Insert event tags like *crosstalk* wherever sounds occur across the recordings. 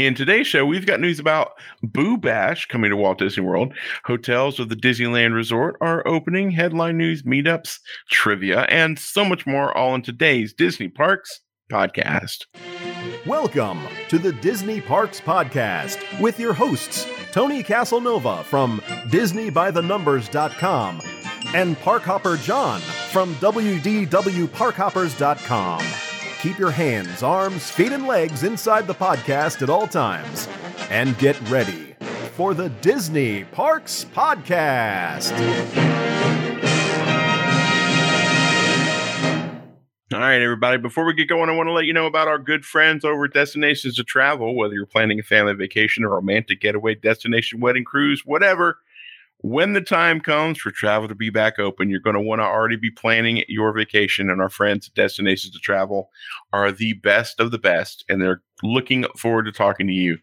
In today's show, we've got news about Boo Bash coming to Walt Disney World. Hotels of the Disneyland Resort are opening, headline news, meetups, trivia, and so much more, all in today's Disney Parks podcast. Welcome to the Disney Parks Podcast with your hosts, Tony Casanova from DisneyByTheNumbers.com and Parkhopper John from WDWParkhoppers.com. Keep your hands, arms, feet, and legs inside the podcast at all times. And get ready for the Disney Parks Podcast. All right, everybody. Before we get going, I want to let you know about our good friends over at Destinations to Travel. Whether you're planning a family vacation, a romantic getaway, destination wedding cruise, whatever, when the time comes for travel to be back open, you're going to want to already be planning your vacation. And our friends at Destinations to Travel are the best of the best, and they're looking forward to talking to you.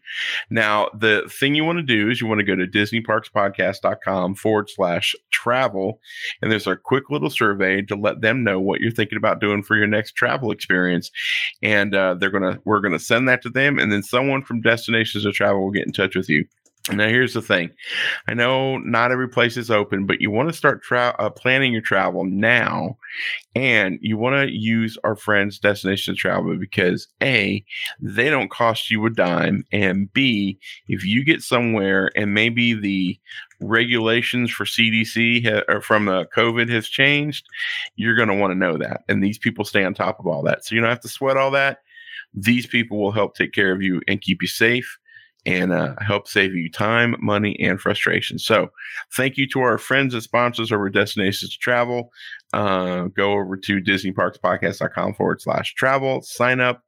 Now, the thing you want to do is you want to go to DisneyParksPodcast.com forward slash travel, and there's a quick little survey to let them know what you're thinking about doing for your next travel experience. And uh, they're gonna we're gonna send that to them, and then someone from Destinations to Travel will get in touch with you. Now, here's the thing. I know not every place is open, but you want to start tra- uh, planning your travel now, and you want to use our friends' Destination Travel because A, they don't cost you a dime, and B, if you get somewhere and maybe the regulations for CDC ha- or from the COVID has changed, you're going to want to know that, and these people stay on top of all that, so you don't have to sweat all that. These people will help take care of you and keep you safe and uh, help save you time, money, and frustration. So, thank you to our friends and sponsors over Destinations to Travel. Uh, go over to DisneyParksPodcast.com forward slash travel, sign up,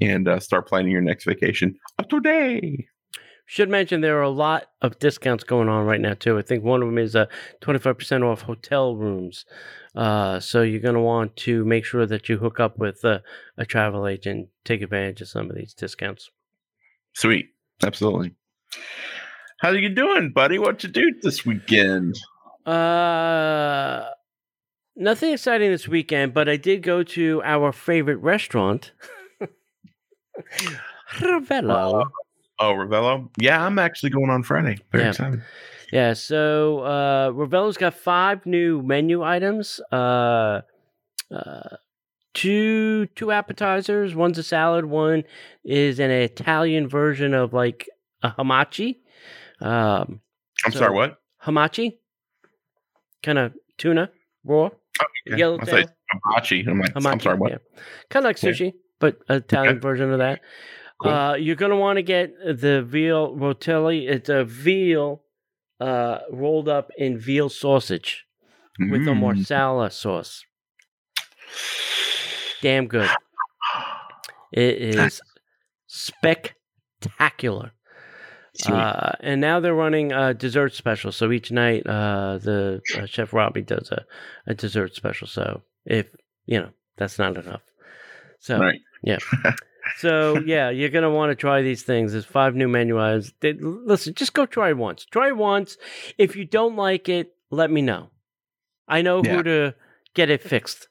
and uh, start planning your next vacation Up today. Should mention there are a lot of discounts going on right now too. I think one of them is a twenty five percent off hotel rooms. Uh, so you're going to want to make sure that you hook up with a, a travel agent, take advantage of some of these discounts. Sweet. Absolutely. How are you doing, buddy? What you do this weekend? Uh, nothing exciting this weekend, but I did go to our favorite restaurant, *laughs* Ravello. Uh, oh, Ravello. Yeah, I'm actually going on Friday. Very Yeah. excited. Yeah, so uh, Ravello's got five new menu items. Uh, uh, two two appetizers. One's a salad. One is an Italian version of like a hamachi. Um, I'm So- sorry. What? hamachi, kind of tuna raw. Okay. Yellow I tail. hibachi. I'm like, I'm sorry. What? yeah. Kind of like Yeah. sushi, but Italian Okay. version of that. Cool. Uh, you're gonna want to get the veal rotelli. It's a veal uh, rolled up in veal sausage with a Mm. marsala sauce. Damn good. It is spectacular. Uh, and now they're running a dessert special. So each night, uh, the uh, chef Robbie does a, a dessert special. So if you know that's not enough, so right. *laughs* so yeah, you're gonna want to try these things. There's five new menu items. They, listen, just go try once. Try once. If you don't like it, let me know. I know Yeah. who to get it fixed.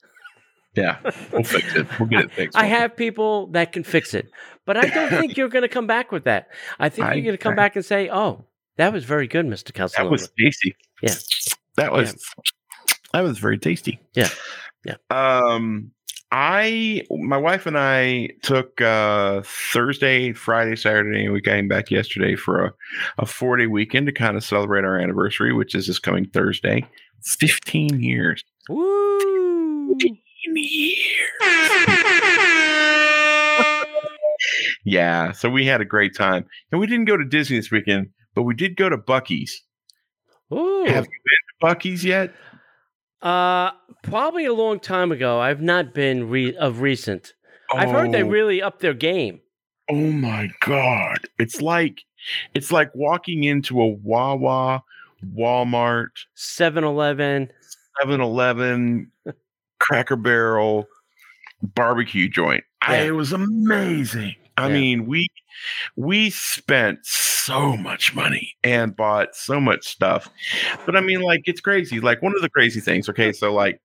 Yeah. We'll fix it. We'll get it fixed. I have people that can fix it, but I don't think *laughs* you're going to come back with that. I think I- you're going to come I- back and say, "Oh, that was very good, Mister That was tasty. Yeah. That was that was very tasty. Yeah. Yeah. Um I my wife and I took uh Thursday, Friday, Saturday, and we came back yesterday for a, a four day weekend to kind of celebrate our anniversary, which is this coming Thursday. 15 years. Woo! 15 years. *laughs* yeah, so we had a great time. And we didn't go to Disney this weekend, but we did go to Buc-ee's. Ooh. Have you been to Buc-ee's yet? Uh, probably a long time ago. I've not been re- of recent. I've heard they Oh. really upped their game. Oh my god. It's like it's like walking into a Wawa, Walmart, 7-Eleven. 7-Eleven, Cracker Barrel barbecue joint. I, it was amazing. I Yeah. mean, we we spent so much money and bought so much stuff. But I mean, like it's crazy. Like one of the crazy things. Okay, so like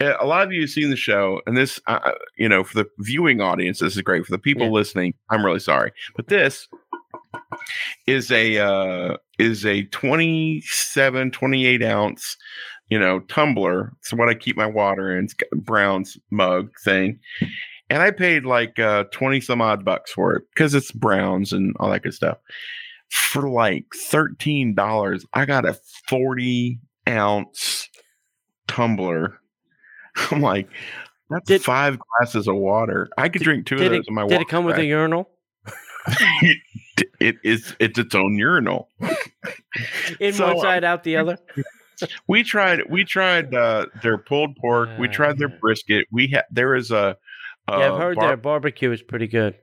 a a lot of you have seen the show, and this, uh, you know, for the viewing audience, this is great. For the people Yeah. listening, I'm really sorry, but this is a uh, is a 27, 28 ounce, you know, tumbler. It's what I keep my water in. It's got Brown's mug thing. And I paid like uh, 20 some odd bucks for it because it's Browns and all that good stuff. For like $13, I got a 40 ounce tumbler. *laughs* I'm like, that's Did- five glasses of water. I could drink two of those it, in my did water it come with a urinal? *laughs* it is it's its own urinal. In So, one side, out the *laughs* other. We tried we tried uh their pulled pork, we Uh, tried their brisket. We had there is a uh, yeah, I've heard bar- their barbecue is pretty good.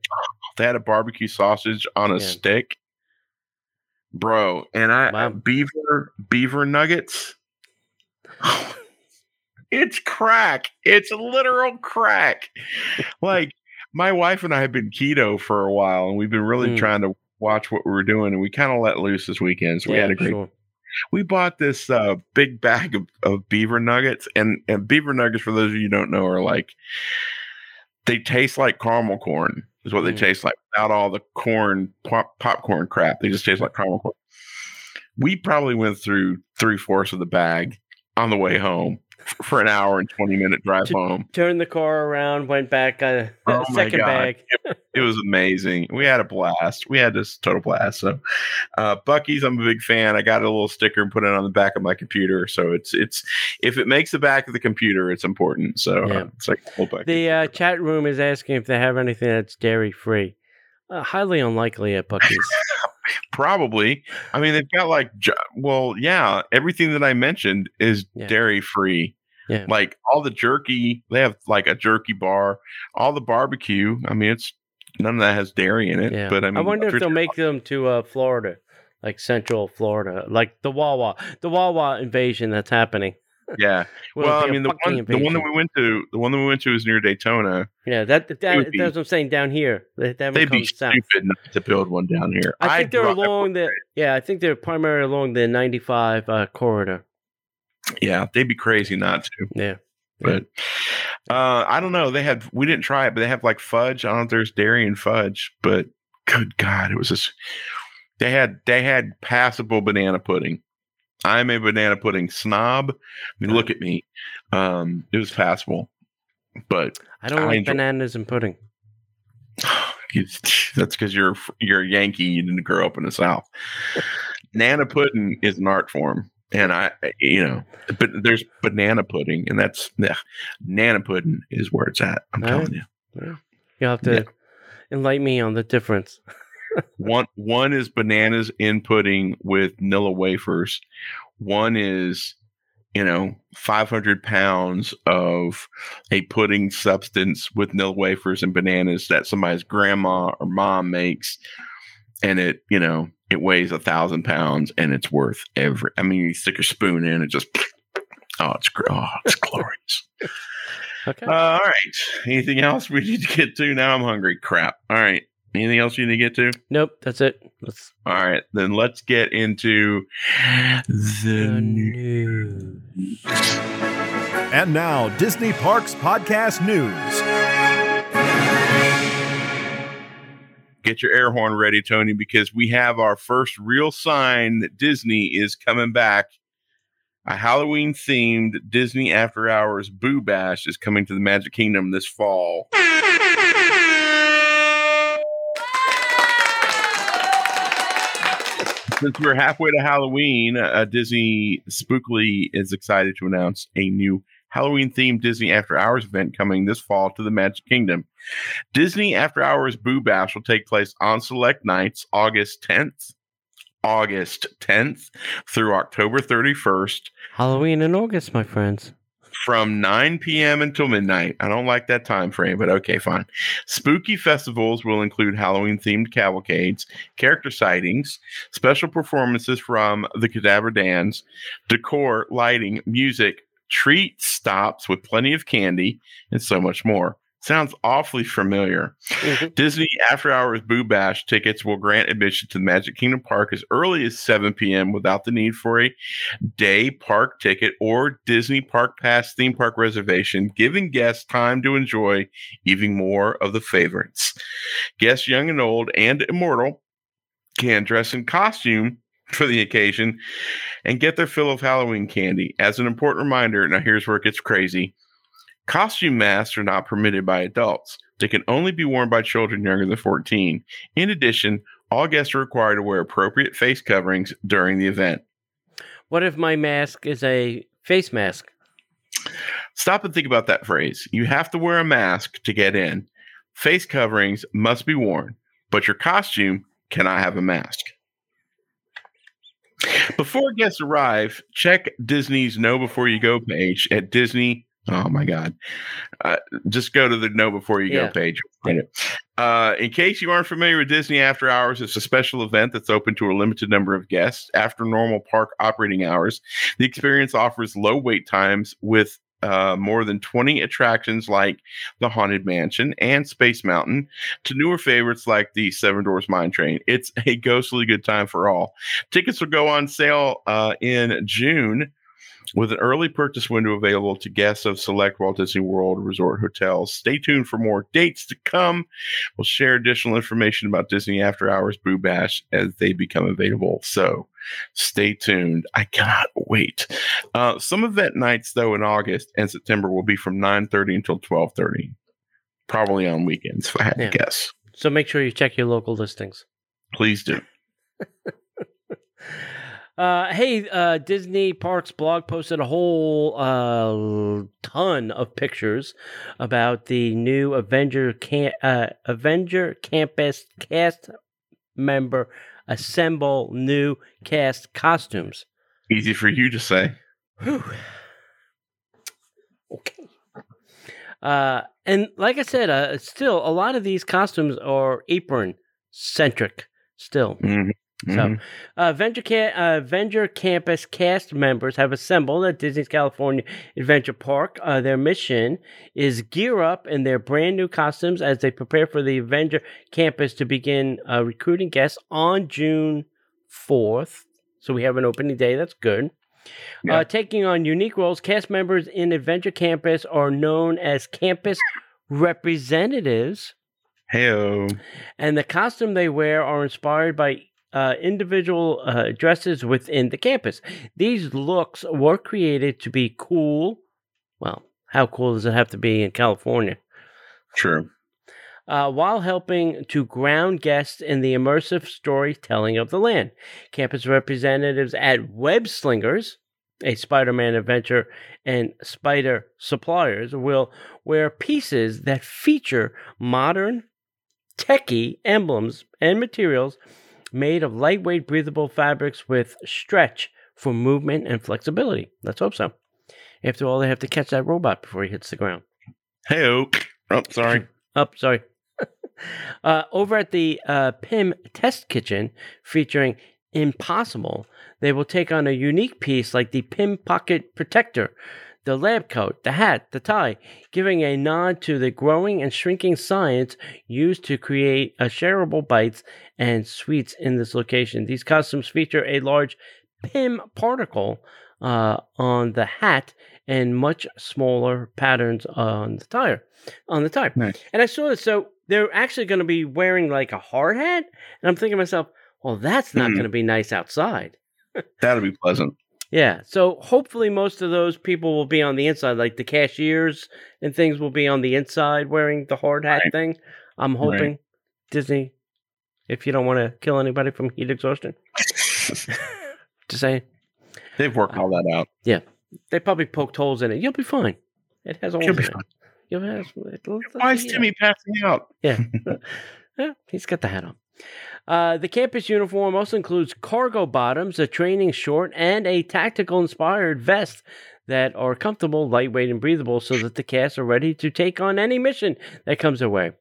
they had a barbecue sausage on a Yeah. stick. Bro, and I Wow. beaver beaver nuggets. *laughs* it's crack. It's literal crack. like my wife and I have been keto for a while and we've been really Mm. trying to watch what we were doing and we kind of let loose this weekend. So we yeah, had a great sure. We bought this uh, big bag of, of beaver nuggets and, and beaver nuggets for those of you who don't know are like they taste like caramel corn is what they Mm. taste like without all the corn pop, popcorn crap. They just taste like caramel corn. We probably went through three fourths of the bag on the way home for an hour and 20 minute drive home Turned the car around, went back, got a, Oh a second bag. it was amazing. We had a blast. We had this total blast. So, uh, Buc-ee's, I'm a big fan. I got a little sticker and put it on the back of my computer. So it's it's if it makes the back of the computer, it's important. So Yeah. uh, it's like. The uh, chat room is asking if they have anything that's dairy free. Uh, highly unlikely at Buc-ee's. *laughs* Probably. I mean, they've got like well, yeah. Everything that I mentioned is Yeah. dairy free. Yeah. Like all the jerky, they have like a jerky bar. All the barbecue. I mean, it's none of that has dairy in it. Yeah. But I mean, wonder if they'll make them to uh, Florida, like Central Florida, like the Wawa, the Wawa invasion that's happening. Yeah. *laughs* Will well, I mean, the one, the one that we went to, the one that we went to is near Daytona. Yeah, that, that would be- that's what I'm saying down here. They haven't They'd be south. stupid not to build one down here. I think I'd they're along the yeah. I think they're primarily along the 95 uh, corridor. Yeah, they'd be crazy not to. Yeah. But uh, I don't know. They had we didn't try it, but they have like fudge. I don't know if there's dairy and fudge, but good God, it was just they had they had passable banana pudding. I'm a banana pudding snob. I mean, look at me. Um, it was passable, but I don't I like enjoy- bananas and pudding. *sighs* *laughs* that's because you're you're a Yankee. You didn't grow up in the South. Nana pudding is an art form, and I, you know, but there's banana pudding, and that's yeah, nana pudding is where it's at. I'm All telling you. You'll have to Yeah. enlighten me on the difference. *laughs* One one is bananas in pudding with Nilla wafers. One is, you know, 500 pounds of a pudding substance with Nilla wafers and bananas that somebody's grandma or mom makes, and it, you know, it weighs a thousand pounds and it's worth every. I mean, you stick a spoon in, it just. Oh, it's oh, it's glorious. *laughs* Okay. Uh, all right. Anything else we need to get to? Now I'm hungry. Crap. All right. Anything else you need to get to? nope. That's it. Let's All right, then let's get into the the news. news. And now, Disney Parks Podcast News. Get your air horn ready, Tony, because we have our first real sign that Disney is coming back. A Halloween themed Disney After Hours Boo Bash is coming to the Magic Kingdom this fall. Since we're halfway to Halloween, uh, Disney Spookly is excited to announce a new Halloween themed Disney After Hours event coming this fall to the Magic Kingdom. Disney After Hours Boo Bash will take place on select nights, August 10th, August 10th through October 31st Halloween in August, my friends. From 9 p.m. until midnight. I don't like that time frame, but okay, fine. Spooky festivals will include Halloween themed cavalcades, character sightings, special performances from the Cadaver Dans, decor, lighting, music, treat stops with plenty of candy, and so much more. Sounds awfully familiar. Mhm. Disney After Hours Boo Bash tickets will grant admission to the Magic Kingdom Park as early as 7 p.m. without the need for a day park ticket or Disney Park Pass theme park reservation, giving guests time to enjoy even more of the favorites. Guests young and old and immortal can dress in costume for the occasion and get their fill of Halloween candy. As an important reminder, now here's where it gets crazy costume masks are not permitted by adults, they can only be worn by children younger than 14. In addition, all guests are required to wear appropriate face coverings during the event. What if my mask is a face mask? Stop and think about that phrase. You have to wear a mask to get in. Face coverings must be worn, but your costume cannot have a mask. Before guests arrive, check Disney's Know Before You Go page at Disney. Oh my God. Uh, just go to the Know Before You Yeah. Go page. Uh, in case you aren't familiar with Disney After Hours, it's a special event that's open to a limited number of guests. After normal park operating hours, the experience offers low wait times with uh, more than 20 attractions like the Haunted Mansion and Space Mountain to newer favorites like the Seven Dwarfs Mine Train. It's a ghostly good time for all. Tickets will go on sale uh, in June with an early purchase window available to guests of select Walt Disney World Resort hotels. Stay tuned for more dates to come. We'll share additional information about Disney After Hours Boo Bash as they become available. So stay tuned. I cannot wait. Uh, some event nights, though, in August and September will be from 9.30 until 12.30. Probably on weekends, if I had Yeah. to guess. So make sure you check your local listings. Please do. *laughs* Uh, hey, uh, Disney Parks blog posted a whole uh, ton of pictures about the new Avenger can- uh, Avenger Campus cast member assemble new cast costumes. Easy for you to say. Whew. Okay. Uh, and like I said, uh, still a lot of these costumes are apron centric. Still, Mhm. So- uh, Avenger, Ca- uh, Avenger Campus cast members have assembled at Disney's California Adventure Park. Uh, their mission is gear up in their brand new costumes as they prepare for the Avenger Campus to begin uh, recruiting guests on June 4th. So we have an opening day. That's good. Yeah. Uh, taking on unique roles, cast members in Adventure Campus are known as campus representatives Heyo. and the costume they wear are inspired by uh, individual uh, dresses within the campus. These looks were created to be cool. Well, how cool does it have to be in California? True. Uh, while helping to ground guests in the immersive storytelling of the land. Campus representatives at Web Slingers, a Spider Man adventure, and Spider Suppliers will wear pieces that feature modern, techie emblems and materials made of lightweight, breathable fabrics with stretch for movement and flexibility. Let's hope so. After all, they have to catch that robot before he hits the ground. Heyo. Oh, sorry. *laughs* Oh, sorry. *laughs* uh, over at the uh, Pym Test Kitchen, featuring Impossible, they will take on a unique piece like the Pym Pocket Protector, the lab coat, the hat, the tie, giving a nod to the growing and shrinking science used to create uh, shareable bites and sweets in this location. These costumes feature a large Pym particle uh, on the hat and much smaller patterns on the tire. On the tire. Nice. And I saw this. So they're actually going to be wearing like a hard hat. And I'm thinking to myself, well, that's not Hmm. going to be nice outside. *laughs* That'll be pleasant. Yeah. So hopefully most of those people will be on the inside, like the cashiers and things will be on the inside wearing the hard hat Right. thing. I'm Right. hoping Disney, if you don't want to kill anybody from heat exhaustion, *laughs* just saying. They've worked uh, all that out. Yeah. They probably poked holes in it. You'll be fine. It has holes You'll be in fine. it. You'll have, it- Why is. Timmy passing out? Yeah. *laughs* *laughs* yeah, he's got the hat on. Uh, the campus uniform also includes cargo bottoms, a training short, and a tactical inspired vest that are comfortable, lightweight, and breathable so that the cast are ready to take on any mission that comes their way.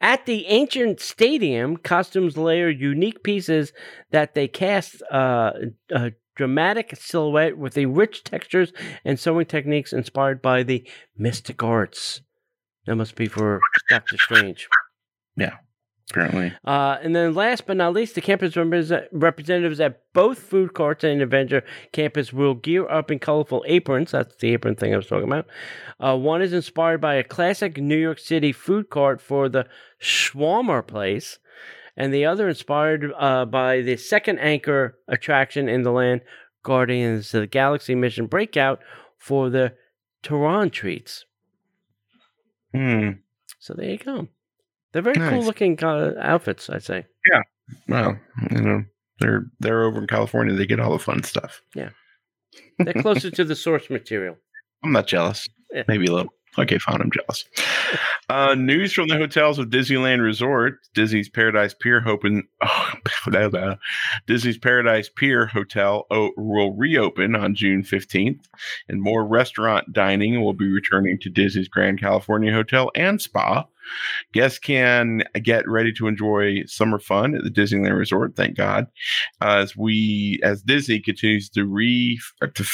At the Ancient Sanctum, costumes layer unique pieces that they cast uh, a dramatic silhouette with a rich textures and sewing techniques inspired by the mystic arts. That must be for Doctor Strange. Apparently. Uh, and then last but not least, the campus repres- representatives at both food courts and Avenger campus will gear up in colorful aprons. That's the apron thing I was talking about. Uh, one is inspired by a classic New York City food court for the Shawarma Palace. and the other inspired uh, by the second anchor attraction in the land, Guardians of the Galaxy Mission Breakout, for the Terran Treats. Hmm. So there you go. They're very cool Nice. looking uh, outfits, I'd say. Yeah. Well, you know, they're they're over in California. They get all the fun stuff. Yeah. They're closer to the source material. *laughs* I'm not jealous. Yeah. Maybe a little. Okay, fine. I'm jealous. *laughs* Uh, news from the hotels of Disneyland Resort, Disney's Paradise Pier open. Oh, *laughs* blah, blah. Disney's Paradise Pier Hotel oh, will reopen on June 15th, and more restaurant dining will be returning to Disney's Grand California Hotel and Spa. Guests can get ready to enjoy summer fun at the Disneyland Resort. Thank God, as we as Disney continues to re to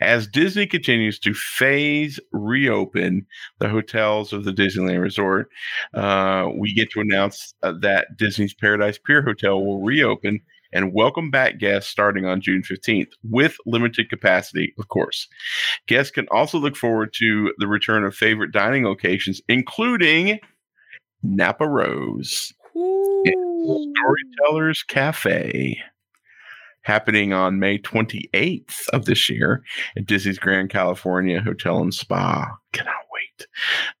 as Disney continues to phase reopen the hotels of the Disneyland Resort, uh, we get to announce uh, that Disney's Paradise Pier Hotel will reopen and welcome back guests starting on June 15th with limited capacity, of course. Guests can also look forward to the return of favorite dining locations, including Napa Rose, Storytellers Cafe happening on May 28th of this year at Disney's Grand California Hotel and Spa. Cannot wait.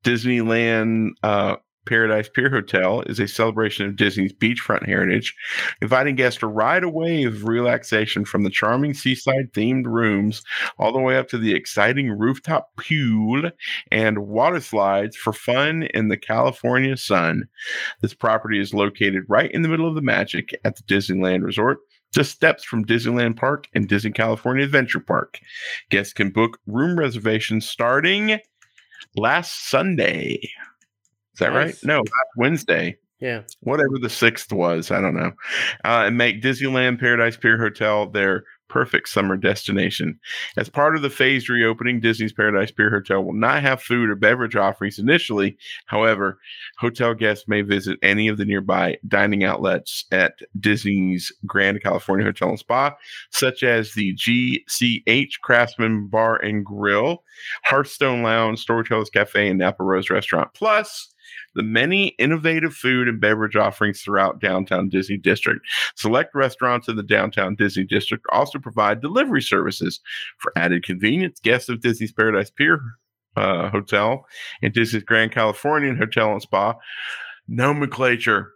Disneyland uh, Paradise Pier Hotel is a celebration of Disney's beachfront heritage, inviting guests to ride a wave of relaxation from the charming seaside themed rooms all the way up to the exciting rooftop pool and water slides for fun in the California sun. This property is located right in the middle of the magic at the Disneyland Resort just steps from Disneyland Park and Disney California Adventure Park. Guests can book room reservations starting last Sunday. Is that right? No, last Wednesday. Yeah. Whatever the sixth was, I don't know. Uh, and make Disneyland Paradise Pier Hotel their perfect summer destination. As part of the phased reopening, Disney's Paradise Pier Hotel will not have food or beverage offerings initially. However, hotel guests may visit any of the nearby dining outlets at Disney's Grand California Hotel and Spa, such as the GCH Craftsman Bar and Grill, Hearthstone Lounge, Storytellers Cafe, and Napa Rose Restaurant. Plus, the many innovative food and beverage offerings throughout downtown Disney District. Select restaurants in the downtown Disney District also provide delivery services for added convenience. Guests of Disney's Paradise Pier uh, Hotel and Disney's Grand Californian Hotel and Spa nomenclature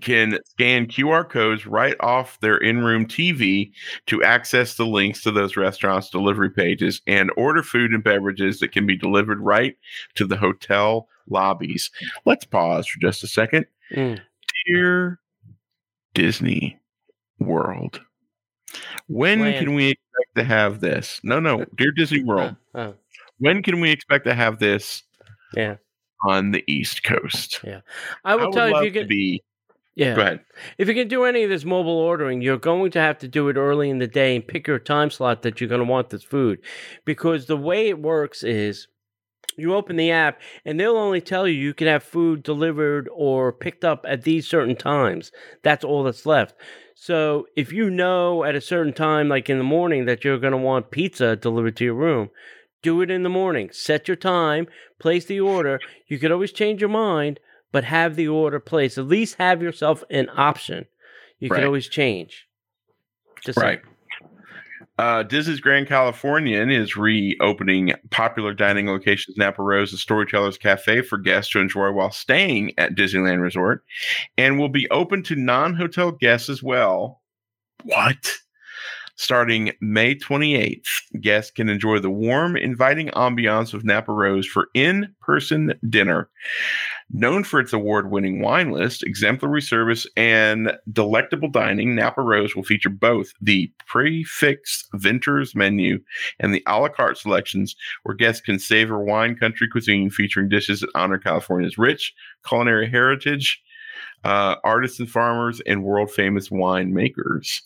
can scan QR codes right off their in-room TV to access the links to those restaurants' delivery pages and order food and beverages that can be delivered right to the hotel lobbies. Let's pause for just a second. Mm. Dear Disney World, when When? can we expect to have this? No, no, dear Disney World, Uh, oh, when can we expect to have this yeah. on the East Coast? Yeah. I will would tell you if you to can. be. Yeah. Go ahead. If you can do any of this mobile ordering, you're going to have to do it early in the day and pick your time slot that you're going to want this food. Because the way it works is you open the app and they'll only tell you you can have food delivered or picked up at these certain times. That's all that's left. So if you know at a certain time, like in the morning, that you're going to want pizza delivered to your room, do it in the morning. Set your time, place the order. You could always change your mind, but have the order placed. At least have yourself an option. You Right. can always change. Just Right. Uh, Disney's Grand Californian is reopening popular dining locations Napa Rose and Storytellers Cafe for guests to enjoy while staying at Disneyland Resort and will be open to non hotel guests as well. What? Starting May 28th, guests can enjoy the warm, inviting ambiance of Napa Rose for in person dinner. Known for its award winning wine list, exemplary service, and delectable dining, Napa Rose will feature both the prefix Vintner's menu and the a la carte selections, where guests can savor wine country cuisine featuring dishes that honor California's rich culinary heritage, uh, artisan farmers, and world famous winemakers.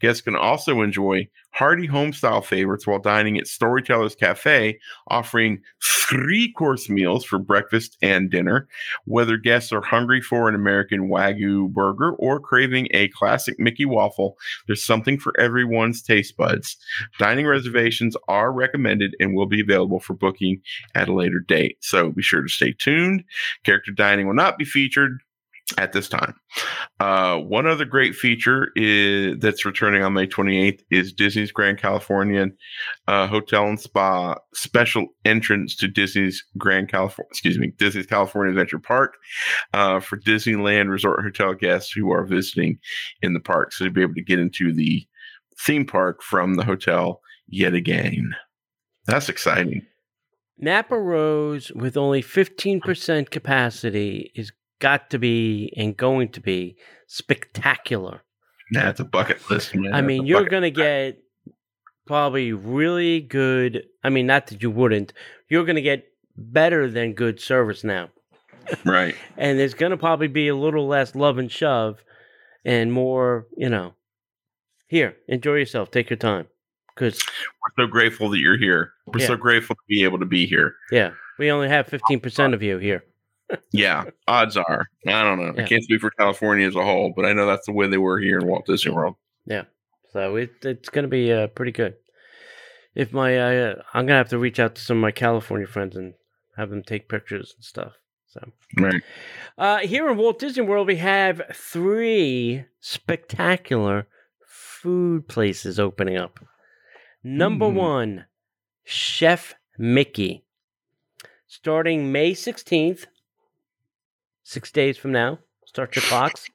Guests can also enjoy hearty homestyle favorites while dining at Storytellers Cafe, offering three course meals for breakfast and dinner. Whether guests are hungry for an American Wagyu burger or craving a classic Mickey waffle, there's something for everyone's taste buds. Dining reservations are recommended and will be available for booking at a later date. So be sure to stay tuned. Character dining will not be featured at this time. Uh, one other great feature is that's returning on May 28th is Disney's Grand Californian uh, Hotel and Spa special entrance to Disney's Grand California, excuse me, Disney's California Adventure Park uh, for Disneyland Resort Hotel guests who are visiting in the park. So to be able to get into the theme park from the hotel yet again. That's exciting. Napa Rose with only 15% capacity is got to be and going to be spectacular. Yeah, That's a bucket list, man. I mean, you're going to get probably really good. I mean, not that you wouldn't, you're going to get better than good service now. Right. *laughs* and there's going to probably be a little less love and shove and more, you know, here, enjoy yourself, take your time. Because we're so grateful that you're here. We're Yeah. so grateful to be able to be here. yeah, we only have 15% of you here. Yeah, odds are. I don't know. Yeah. I can't speak for California as a whole, but I know that's the way they were here in Walt Disney World. Yeah. So it, it's going to be uh, pretty good. If my, uh, I'm going to have to reach out to some of my California friends and have them take pictures and stuff. So Right. uh, here in Walt Disney World, we have three spectacular food places opening up. Number Mm. one, Chef Mickey. Starting May 16th, six days from now, start your clocks.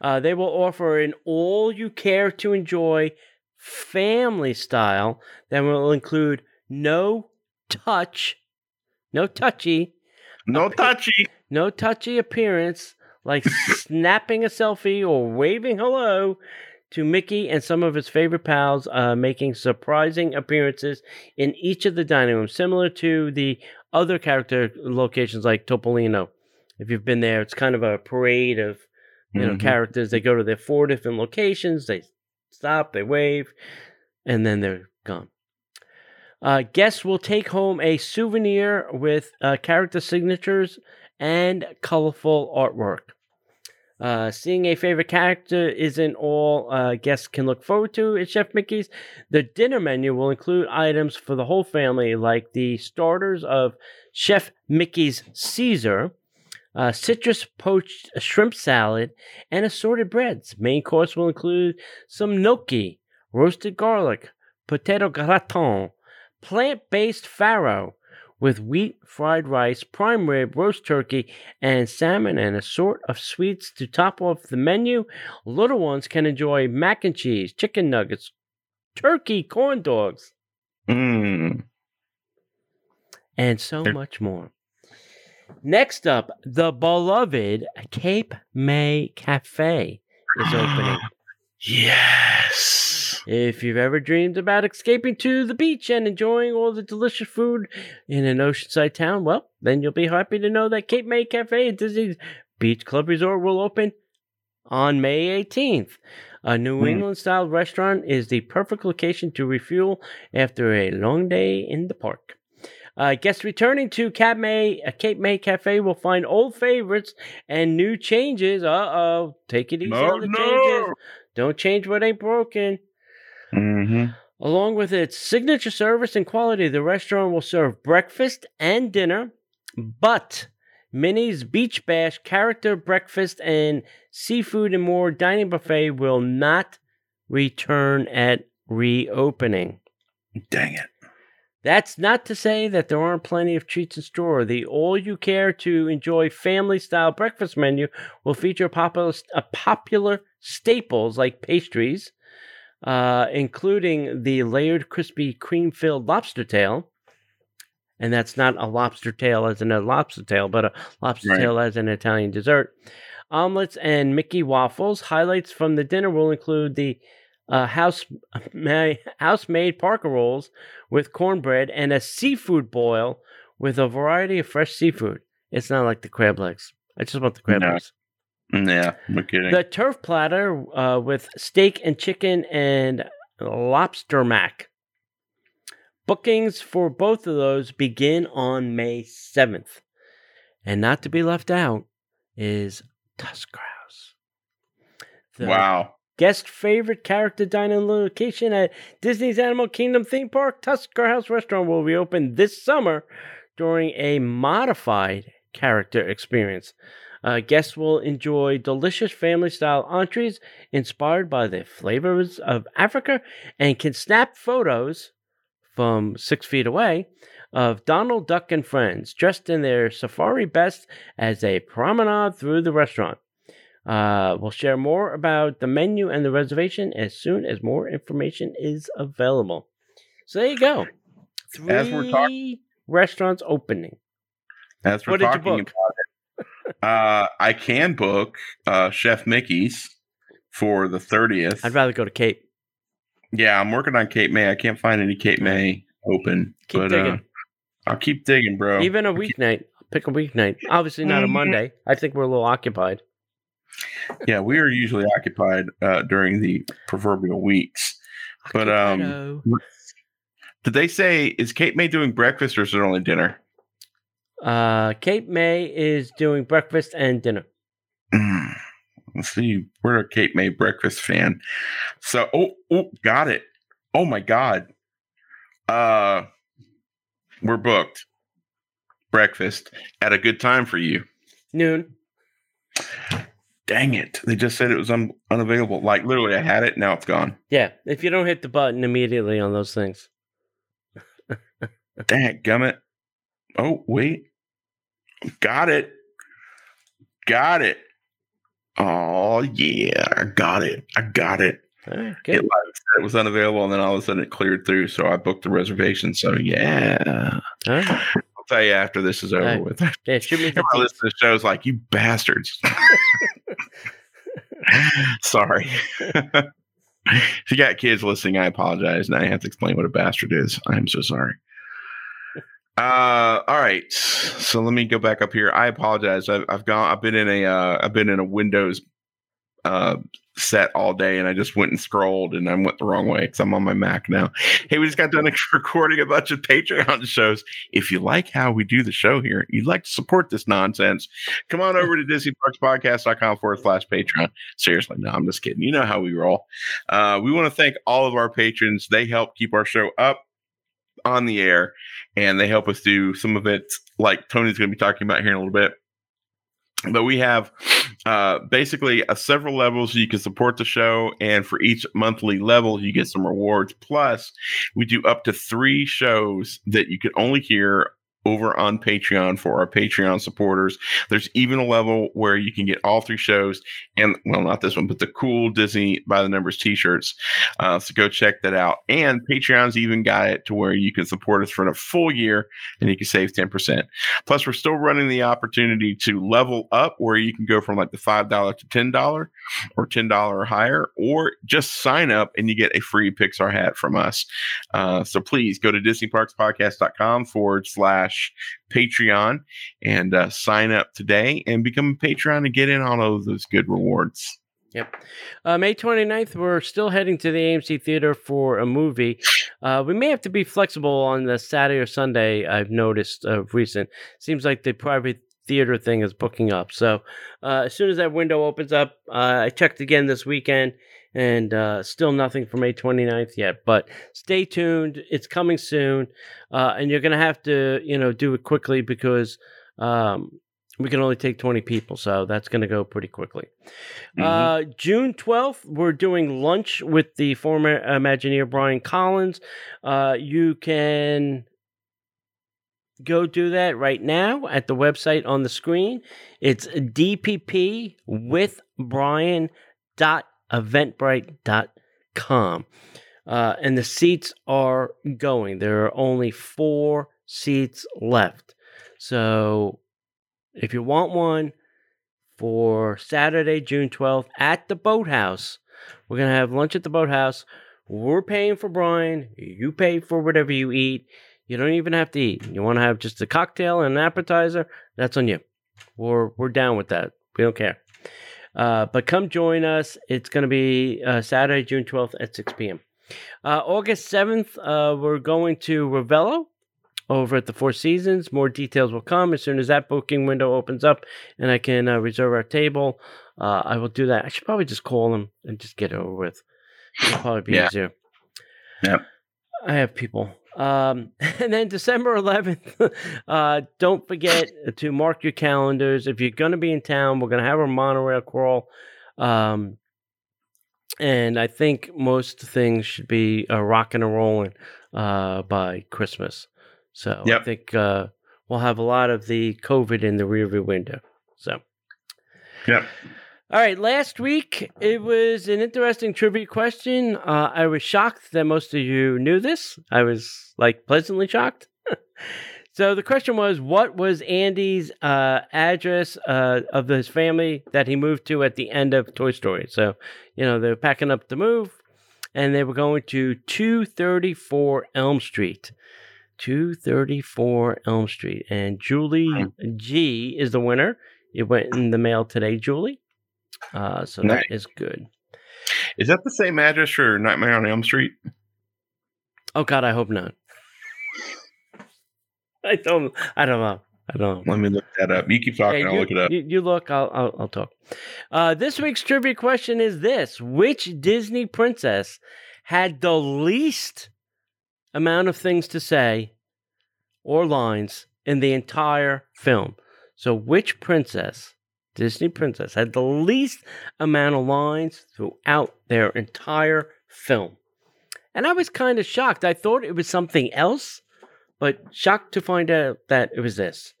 Uh, they will offer an all you care to enjoy family style that will include no touch, no touchy, No touchy. no touchy appearance like *laughs* snapping a selfie or waving hello to Mickey and some of his favorite pals, uh, making surprising appearances in each of the dining rooms, similar to the other character locations like Topolino. If you've been there, it's kind of a parade of you know Mhm. characters. They go to their four different locations. They stop, they wave, and then they're gone. Uh, guests will take home a souvenir with uh, character signatures and colorful artwork. Uh, seeing a favorite character isn't all uh, guests can look forward to at Chef Mickey's. The dinner menu will include items for the whole family, like the starters of Chef Mickey's Caesar, uh, citrus poached shrimp salad, and assorted breads. Main course will include some gnocchi, roasted garlic, potato gratin, plant based farro with wheat fried rice, prime rib, roast turkey, and salmon, and a sort of sweets to top off the menu. Little ones can enjoy mac and cheese, chicken nuggets, turkey, corn dogs, Mm. and so much more. Next up, the beloved Cape May Cafe is opening. Yes. If you've ever dreamed about escaping to the beach and enjoying all the delicious food in an oceanside town, well, then you'll be happy to know that Cape May Cafe at Disney's Beach Club Resort will open on May 18th. A New Hmm. England style restaurant is the perfect location to refuel after a long day in the park. Uh, guests returning to Cape May, uh, Cape May Cafe will find old favorites and new changes. Uh oh, take it easy No, on the no. changes. Don't change what ain't broken. Mm-hmm. Along with its signature service and quality, the restaurant will serve breakfast and dinner, but Minnie's Beach Bash character breakfast and seafood and more dining buffet will not return at reopening. Dang it. That's not to say that there aren't plenty of treats in store. The all you care to enjoy family style breakfast menu will feature popular, uh, popular staples like pastries, uh, including the layered crispy cream filled lobster tail. And that's not a lobster tail as in a lobster tail, but a lobster Right. tail as an Italian dessert. Omelets and Mickey waffles. Highlights from the dinner will include the uh, house ma- house-made Parker rolls with cornbread and a seafood boil with a variety of fresh seafood. It's not like the crab legs. I just want the crab No. legs. Yeah, no kidding. The turf platter uh, with steak and chicken and lobster mac. Bookings for both of those begin on May 7th. And not to be left out is Tusker House. The wow. Guest favorite character dining location at Disney's Animal Kingdom theme park, Tusker House Restaurant will reopen this summer during a modified character experience. Uh, guests will enjoy delicious family style entrees inspired by the flavors of Africa and can snap photos from six feet away of Donald Duck and friends dressed in their safari best as they promenade through the restaurant. Uh, we'll share more about the menu and the reservation as soon as more information is available. So there you go. Three As we're talk- restaurants opening. As we're What talking about it, uh, I can book uh, Chef Mickey's for the 30th. I'd rather go to Cape. yeah, I'm working on Cape May. I can't find any Cape May open, Keep but uh. I'll keep digging, bro. Even a weeknight. Pick a weeknight. Obviously not a Mhm. Monday. I think we're a little occupied. Yeah, we are usually occupied uh, during the proverbial weeks. But, um, Did they say is Cape May doing breakfast or is it only dinner? uh, Cape May is doing breakfast and dinner. Mm, *clears throat* Let's see. We're a Cape May breakfast fan. So, oh, oh, got it. Oh my god. Uh, we're booked. Breakfast at a good time for you. Noon. Dang it! They just said it was un- unavailable. Like literally, I had it. Now it's gone. Yeah, if you don't hit the button immediately on those things. *laughs* Dang gummit. Oh wait, got it. Got it. Oh yeah, I got it. I got it. Right, It, like it was unavailable, and then all of a sudden it cleared through. So I booked the reservation. So yeah, All right. Tell you after this is over Alright. with. Yeah, shoot me *laughs* deets. listen to the shows like you bastards. *laughs* *laughs* Sorry. if you got kids listening, I apologize. Now I have to explain what a bastard is. I'm so sorry. Uh, all right. So let me go back up here. I apologize. I've, I've gone. I've been in a. Uh, I've been in a Windows uh, set all day, and I just went and scrolled, and I went the wrong way because I'm on my Mac now. Hey, we just got done *laughs* recording a bunch of Patreon *laughs* shows. If you like how we do the show here, you'd like to support this nonsense, come on over to DisneyParksPodcast.com forward slash Patreon. Seriously, no, I'm just kidding. You know how we roll. Uh, we want to thank all of our patrons. They help keep our show up on the air, and they help us do some of it, like Tony's going to be talking about here in a little bit. But we have uh, basically a several levels you can support the show, and for each monthly level, you get some rewards. Plus, we do up to three shows that you can only hear over on Patreon for our Patreon supporters. There's even a level where you can get all three shows, and well, not this one, but the cool Disney by the numbers T-shirts. Uh, so go check that out. And Patreon's even got it to where you can support us for a full year, and you can save ten percent. Plus, we're still running the opportunity to level up where you can go from like the $5 to $10 or $10 or higher, or just sign up and you get a free Pixar hat from us. Uh, so please go to DisneyParksPodcast.com forward slash Patreon and uh, sign up today and become a Patreon and get in on all of those good rewards. Yep. Uh, May 29th, we're still heading to the AMC Theater for a movie. Uh, we may have to be flexible on the Saturday or Sunday, I've noticed of recent. Seems like the private theater thing is booking up. So uh, as soon as that window opens up, uh, I checked again this weekend and uh, still nothing for May 29th yet. But stay tuned. It's coming soon. Uh, and you're going to have to, you know, do it quickly because um, we can only take 20 people. So that's going to go pretty quickly. Mhm. Uh, June 12th, we're doing lunch with the former Imagineer Brian Collins. Uh, you can go do that right now at the website on the screen. It's dpp with Brian dot eventbrite.com. Uh, and the seats are going. There are only four seats left. So if you want one for Saturday, June 12th at the boathouse, we're going to have lunch at the boathouse. We're paying for Brian. You pay for whatever you eat. You don't even have to eat. You want to have just a cocktail and an appetizer? That's on you. We're, we're down with that. We don't care. Uh, but come join us. It's going to be uh, Saturday, June 12th at 6 p.m. Uh, August 7th, uh, we're going to Ravello over at the Four Seasons. More details will come as soon as that booking window opens up and I can uh, reserve our table. Uh, I will do that. I should probably just call them and just get it over with. It'll probably be Yeah. easier. Yep. I have people Um, *laughs* and then December 11th, uh, don't forget to mark your calendars. If you're going to be in town, we're going to have a monorail crawl. Um, and I think most things should be uh, rocking and rolling uh, by Christmas. So Yep. I think uh, we'll have a lot of the COVID in the rearview window. So. Yep. All right, last week it was an interesting trivia question. Uh, I was shocked that most of you knew this. I was like pleasantly shocked. *laughs* so the question was, what was Andy's uh, address uh, of his family that he moved to at the end of Toy Story? So you know they were packing up to move, and they were going to two thirty four Elm Street. 234 Elm Street. And Julie G is the winner. It went in the mail today, Julie. Uh, so Nice. that is good. Is that the same address for Nightmare on Elm Street? Oh God, I hope not. *laughs* I don't. I don't know. I don't know. Let me look that up. You keep talking. Hey, I'll look it up. You, you look. I'll, I'll. I'll talk. Uh, this week's trivia question is this: Which Disney princess had the least amount of things to say or lines in the entire film? So, which princess, Disney princess, had the least amount of lines throughout their entire film? And I was kind of shocked. I thought it was something else, but shocked to find out that it was this.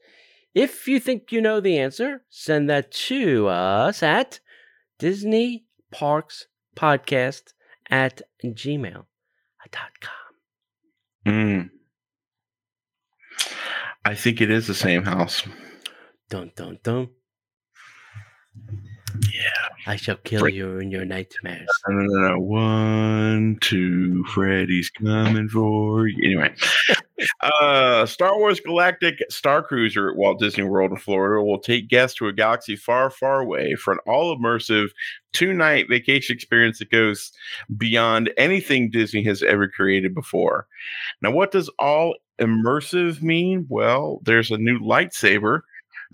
If you think you know the answer, send that to us at Disney Parks Podcast at gmail.com. Mm. I think it is the same house. Dun dun dun. Yeah. I shall kill Break- you in your nightmares. No, no, no, no. One, two, Freddy's coming for you. Anyway, *laughs* uh, Star Wars Galactic Star Cruiser at Walt Disney World in Florida will take guests to a galaxy far, far away for an all immersive two night vacation experience that goes beyond anything Disney has ever created before. Now, what does all immersive mean? Well, there's a new lightsaber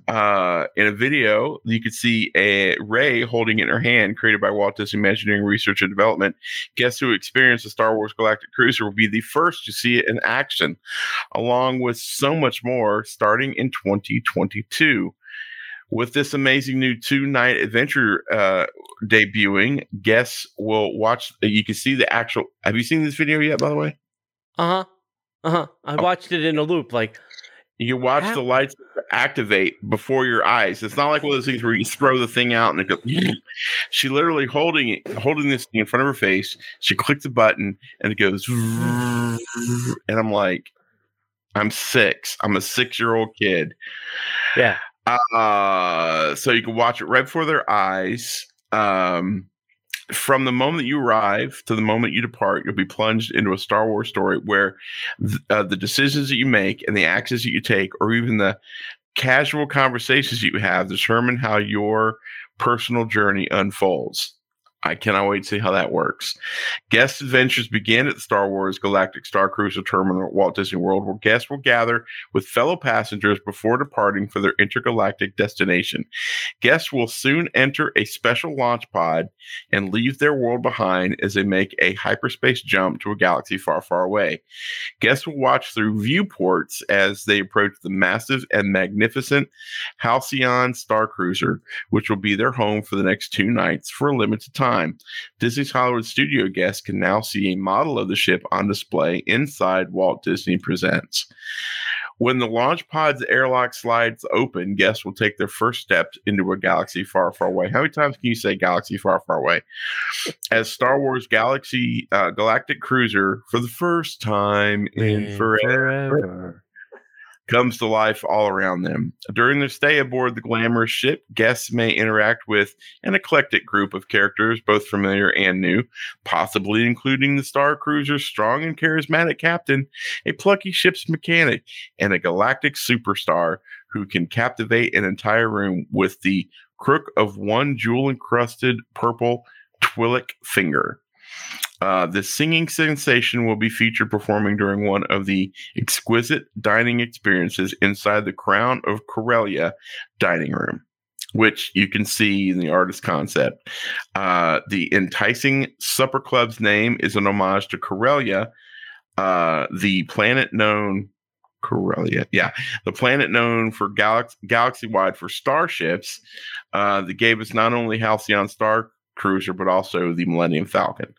uh, in a video, you could see a Rey holding it in her hand, created by Walt Disney Imagineering Research and Development. Guests who experience the Star Wars Galactic Cruiser will be the first to see it in action, along with so much more, starting in 2022. With this amazing new two-night adventure uh, debuting, guests will watch. You can see the actual. Have you seen this video yet? By the way, Uh huh. Uh huh. I Oh. watched it in a loop. Like, You watch the lights activate before your eyes. It's not like one of those things where you throw the thing out and it goes. *sniffs* she literally holding it, holding this thing in front of her face. She clicked the button and it goes. *sniffs* And I'm like, I'm six. I'm a six year old kid. yeah. Uh, so you can watch it right before their eyes. Um, from the moment you arrive to the moment you depart, you'll be plunged into a Star Wars story where th- uh, the decisions that you make and the actions that you take, or even the casual conversations you have, determine how your personal journey unfolds. I cannot wait to see how that works. Guest adventures begin at the Star Wars Galactic Star Cruiser Terminal at Walt Disney World, where guests will gather with fellow passengers before departing for their intergalactic destination. Guests will soon enter a special launch pod and leave their world behind as they make a hyperspace jump to a galaxy far, far away. Guests will watch through viewports as they approach the massive and magnificent Halcyon Star Cruiser, which will be their home for the next two nights for a limited time. Disney's Hollywood studio guests can now see a model of the ship on display inside Walt Disney Presents. When the launch pod's airlock slides open, guests will take their first steps into a galaxy far, far away. How many times can you say galaxy far, far away? As Star Wars Galaxy uh, Galactic Cruiser, for the first time in And forever, forever. Comes to life all around them. During their stay aboard the glamorous ship, guests may interact with an eclectic group of characters, both familiar and new, possibly including the Star Cruiser's strong and charismatic captain, a plucky ship's mechanic, and a galactic superstar who can captivate an entire room with the crook of one jewel encrusted purple Twi'lek finger. Uh, the singing sensation will be featured performing during one of the exquisite dining experiences inside the Crown of Corellia dining room, which you can see in the artist concept. Uh, the enticing supper club's name is an homage to Corellia, uh, the planet known Corellia, yeah, the planet known for galaxy galaxy wide for starships, uh, that gave us not only Halcyon Star Cruiser, but also the Millennium Falcon.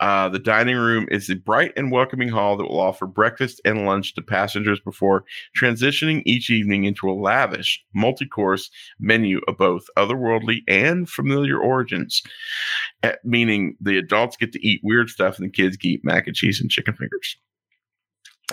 Uh, the dining room is a bright and welcoming hall that will offer breakfast and lunch to passengers before transitioning each evening into a lavish, multi course menu of both otherworldly and familiar origins, eh, meaning the adults get to eat weird stuff and the kids get mac and cheese and chicken fingers.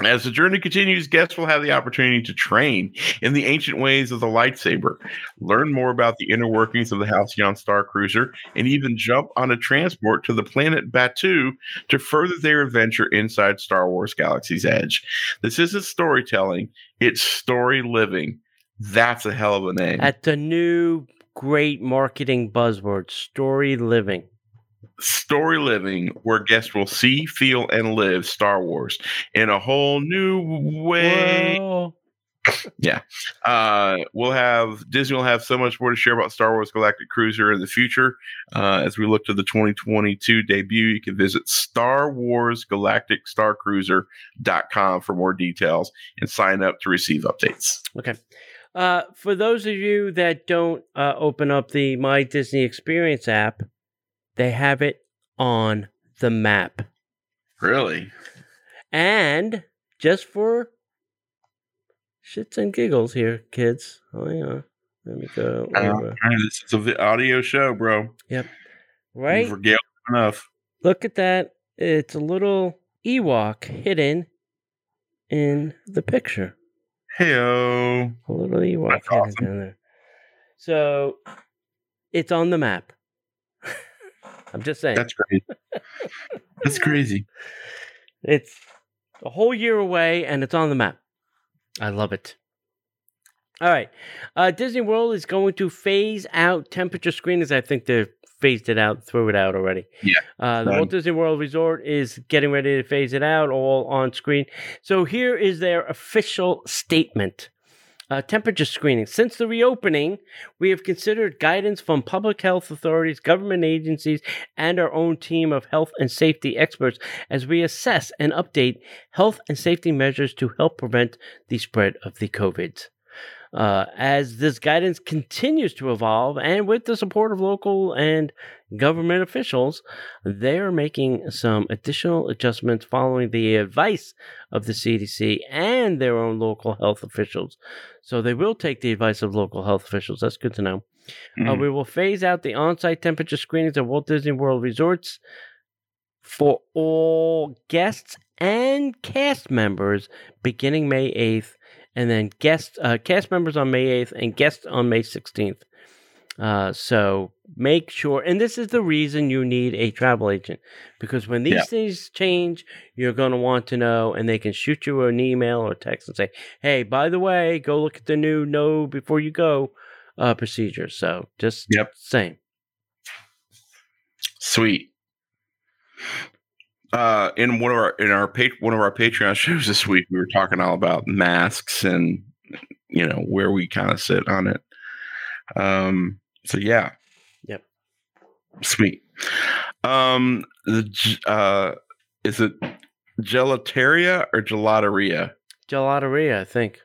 As the journey continues, guests will have the opportunity to train in the ancient ways of the lightsaber, learn more about the inner workings of the Halcyon Star Cruiser, and even jump on a transport to the planet Batuu to further their adventure inside Star Wars Galaxy's Edge. This isn't storytelling, it's story living. That's a hell of a name. At the new great marketing buzzword, story living story living where guests will see, feel, and live Star Wars in a whole new way. Whoa. Yeah. Uh, we'll have Disney will have so much more to share about Star Wars Galactic Cruiser in the future. Uh, as we look to the 2022 debut, you can visit Star Wars Galactic Star Cruiser.com for more details and sign up to receive updates. Okay. Uh, for those of you that don't uh, open up the My Disney Experience app, they have it on the map. Really? And just for shits and giggles here, kids. Oh yeah. Let me go. Uh, this is vi- audio show, bro. Yep. Right? You've enough. Look at that. It's a little Ewok hidden in the picture. Heyo. A little Ewok That's hidden awesome. down there. So it's on the map. I'm just saying. That's crazy. That's *laughs* crazy. It's a whole year away and it's on the map. I love it. All right. Uh, Disney World is going to phase out temperature screenings. I think they've phased it out, threw it out already. Yeah, Uh, the done. Walt Disney World Resort is getting ready to phase it out all on screen. So here is their official statement. Uh, temperature screening. Since the reopening, we have considered guidance from public health authorities, government agencies, and our own team of health and safety experts as we assess and update health and safety measures to help prevent the spread of the COVID. Uh, as this guidance continues to evolve, and with the support of local and government officials, they are making some additional adjustments following the advice of the CDC and their own local health officials. So they will take the advice of local health officials. That's good to know. Uh, Mhm. we will phase out the on site temperature screenings at Walt Disney World resorts for all guests and cast members beginning May 8th, and then guest, uh, cast members on May 8th and guests on May 16th. Uh, so make sure, and this is the reason you need a travel agent because when these Yeah. things change, you're going to want to know, and they can shoot you an email or text and say, "Hey, by the way, go look at the new no before you go uh, procedure." So just Yep. saying. Sweet. Uh, in one of our in our one of our Patreon *laughs* shows this week, we were talking all about masks and you know where we kind of sit on it. Um. So yeah. Yep. Sweet. Um. The uh, is it gelateria or gelateria? Gelateria, I think.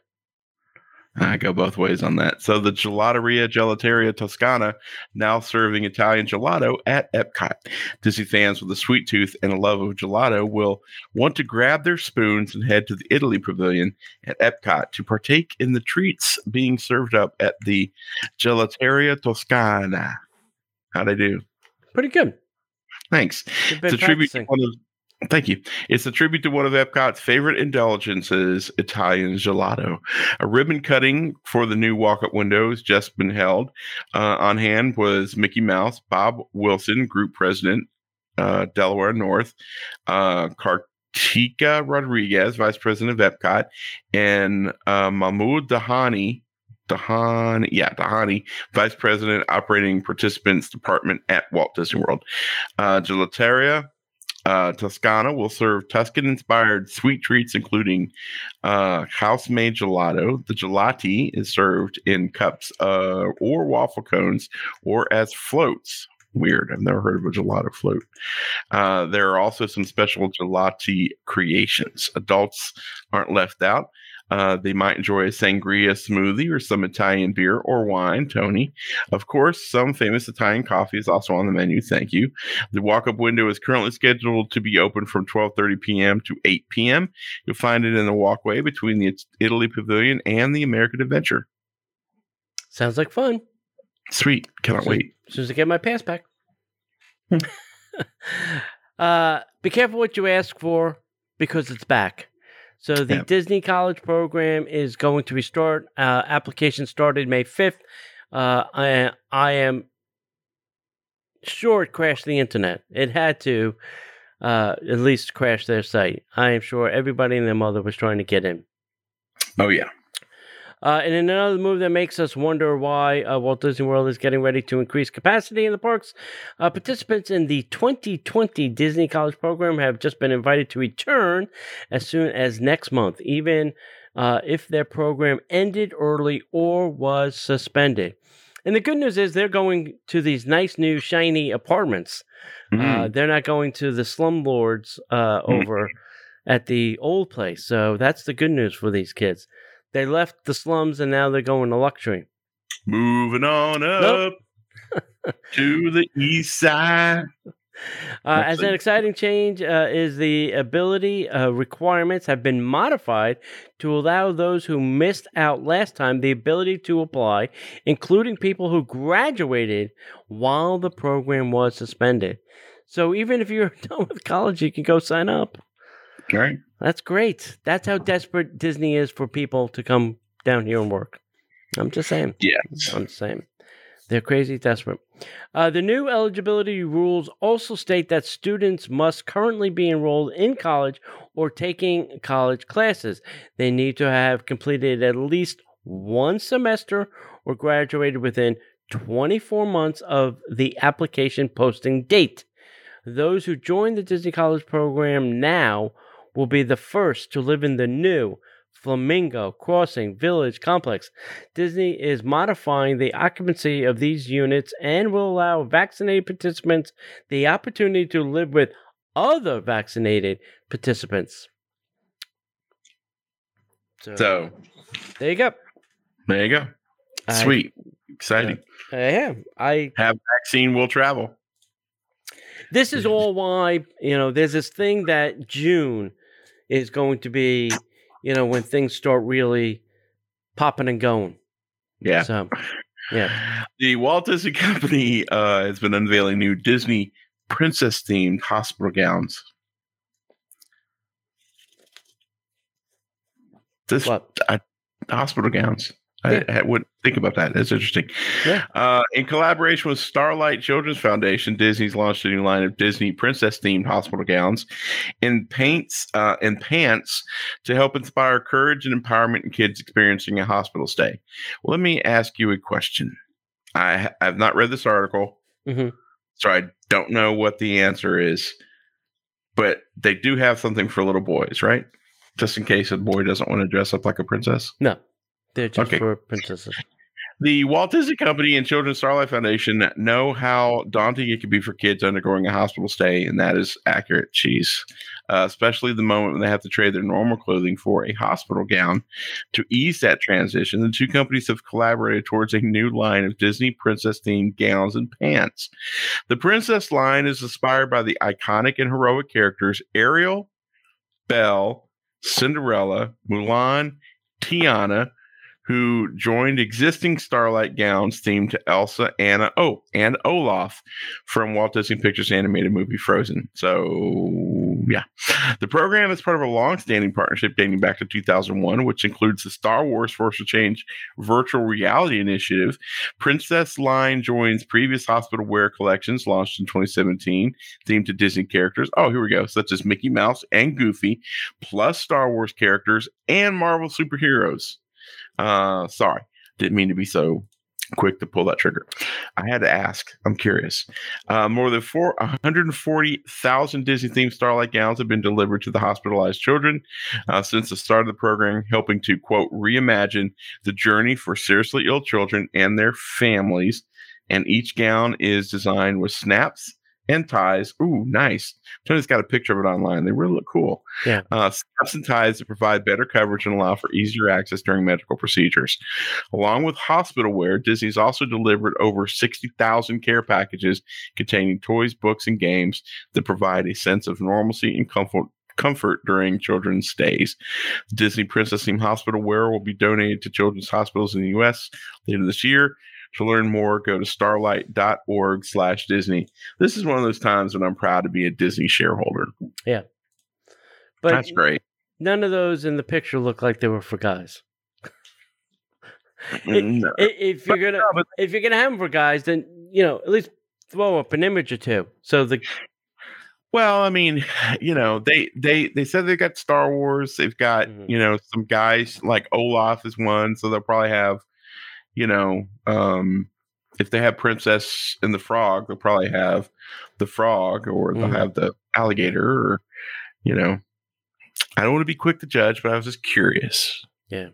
I go both ways on that. So the Gelateria Gelateria Toscana now serving Italian gelato at Epcot. Disney fans with a sweet tooth and a love of gelato will want to grab their spoons and head to the Italy Pavilion at Epcot to partake in the treats being served up at the Gelateria Toscana. How'd I do? Pretty good. Thanks. It's a tribute to one of Thank you. It's a tribute to one of Epcot's favorite indulgences, Italian gelato. A ribbon cutting for the new walk-up windows just been held. Uh, on hand was Mickey Mouse, Bob Wilson, Group President, uh, Delaware North, uh, Kartika Rodriguez, Vice President of Epcot, and uh, Mahmoud Dahani. Dahani, yeah, Dahani, Vice President, Operating Participants Department at Walt Disney World. Uh, Gelateria, uh, Toscana will serve Tuscan inspired sweet treats, including uh, house made gelato. The gelati is served in cups uh, or waffle cones or as floats. Weird. I've never heard of a gelato float. Uh, there are also some special gelati creations. Adults aren't left out. Uh, they might enjoy a sangria smoothie or some Italian beer or wine, Tony. Of course, some famous Italian coffee is also on the menu. Thank you. The walk-up window is currently scheduled to be open from 12:30 p.m. to 8 p.m. You'll find it in the walkway between the Italy Pavilion and the American Adventure. Sounds like fun. Sweet. Cannot So- wait. As soon as I get my pass back. *laughs* uh, be careful what you ask for because it's back. So the Yeah. Disney College program is going to restart. Uh, application started May fifth. Uh, I I am sure it crashed the internet. It had to uh, at least crash their site. I am sure everybody and their mother was trying to get in. Oh yeah. Uh, and in another move that makes us wonder why uh, Walt Disney World is getting ready to increase capacity in the parks, uh, participants in the 2020 Disney College program have just been invited to return as soon as next month, even uh, if their program ended early or was suspended. And the good news is they're going to these nice new shiny apartments. Uh, Mm. they're not going to the slumlords uh, Mm. over at the old place. So that's the good news for these kids. They left the slums and now they're going to luxury. Moving on up *laughs* to the east side. *laughs* Uh, as an exciting change uh, is the ability uh, requirements have been modified to allow those who missed out last time the ability to apply, including people who graduated while the program was suspended. So even if you're *laughs* done with college, you can go sign up. Right. That's great. That's how desperate Disney is for people to come down here and work. I'm just saying. Yes. I'm saying. They're crazy desperate. Uh, the new eligibility rules also state that students must currently be enrolled in college or taking college classes. They need to have completed at least one semester or graduated within 24 months of the application posting date. Those who join the Disney College program now will be the first to live in the new Flamingo Crossing Village complex. Disney is modifying the occupancy of these units and will allow vaccinated participants the opportunity to live with other vaccinated participants. So, So there you go. there you go. I- Sweet. Exciting. Uh, yeah, I Have vaccine will travel. this is *laughs* all why you know there's this thing that June is going to be, you know, when things start really popping and going. Yeah. So, yeah. *sighs* The Walt Disney *laughs* Company uh, has been unveiling new Disney princess themed hospital gowns. This What? hospital gowns. I, I wouldn't think about that. That's interesting. Yeah. Uh, in collaboration with Starlight Children's Foundation, Disney's launched a new line of Disney princess themed hospital gowns and paints uh, and pants to help inspire courage and empowerment in kids experiencing a hospital stay. Well, let me ask you a question. I I've not read this article, Mhm. so I don't know what the answer is. But they do have something for little boys, right? Just in case a boy doesn't want to dress up like a princess. No, they're just Okay. for princesses. The Walt Disney Company and Children's Starlight Foundation know how daunting it can be for kids undergoing a hospital stay, and that is accurate. Cheese, uh, especially the moment when they have to trade their normal clothing for a hospital gown. To ease that transition, the two companies have collaborated towards a new line of Disney princess themed gowns and pants. The princess line is inspired by the iconic and heroic characters Ariel, Belle, Cinderella, Mulan, Tiana, who joined existing Starlight gowns themed to Elsa, Anna, oh, and Olaf from Walt Disney Pictures animated movie Frozen. So, yeah. The program is part of a long-standing partnership dating back to 2001, which includes the Star Wars Force of Change virtual reality initiative. Princess Line joins previous hospital wear collections launched in 2017, themed to Disney characters. Oh, here we go, such as Mickey Mouse and Goofy, plus Star Wars characters and Marvel superheroes. Uh, sorry, didn't mean to be so quick to pull that trigger. I had to ask. I'm curious. Uh, more than four, 140,000 Disney themed Starlight gowns have been delivered to the hospitalized children uh, since the start of the program, helping to quote reimagine the journey for seriously ill children and their families and each gown is designed with snaps and ties. Ooh, nice. Tony's got a picture of it online. They really look cool. Yeah. Uh, snaps and ties that provide better coverage and allow for easier access during medical procedures. Along with hospital wear, Disney's also delivered over 60,000 care packages containing toys, books, and games that provide a sense of normalcy and comfort comfort during children's stays. Disney Princess Theme Hospital wear will be donated to children's hospitals in the U.S. later this year. To learn more, go to starlight.org slash Disney. This is one of those times when I'm proud to be a Disney shareholder. Yeah. But That's great. none of those in the picture look like they were for guys. It- *laughs* no. I- If you're gonna No, but- if you're gonna have them for guys, then you know at least throw up an image or two. So the Well, I mean, you know, they they they said they got Star Wars. They've got Mhm. you know some guys like Olaf is one, so they'll probably have, you know, um, if they have Princess and the Frog, they'll probably have the frog, or they'll Mhm. have the alligator, or you know, I don't want to be quick to judge, but I was just curious. Yeah.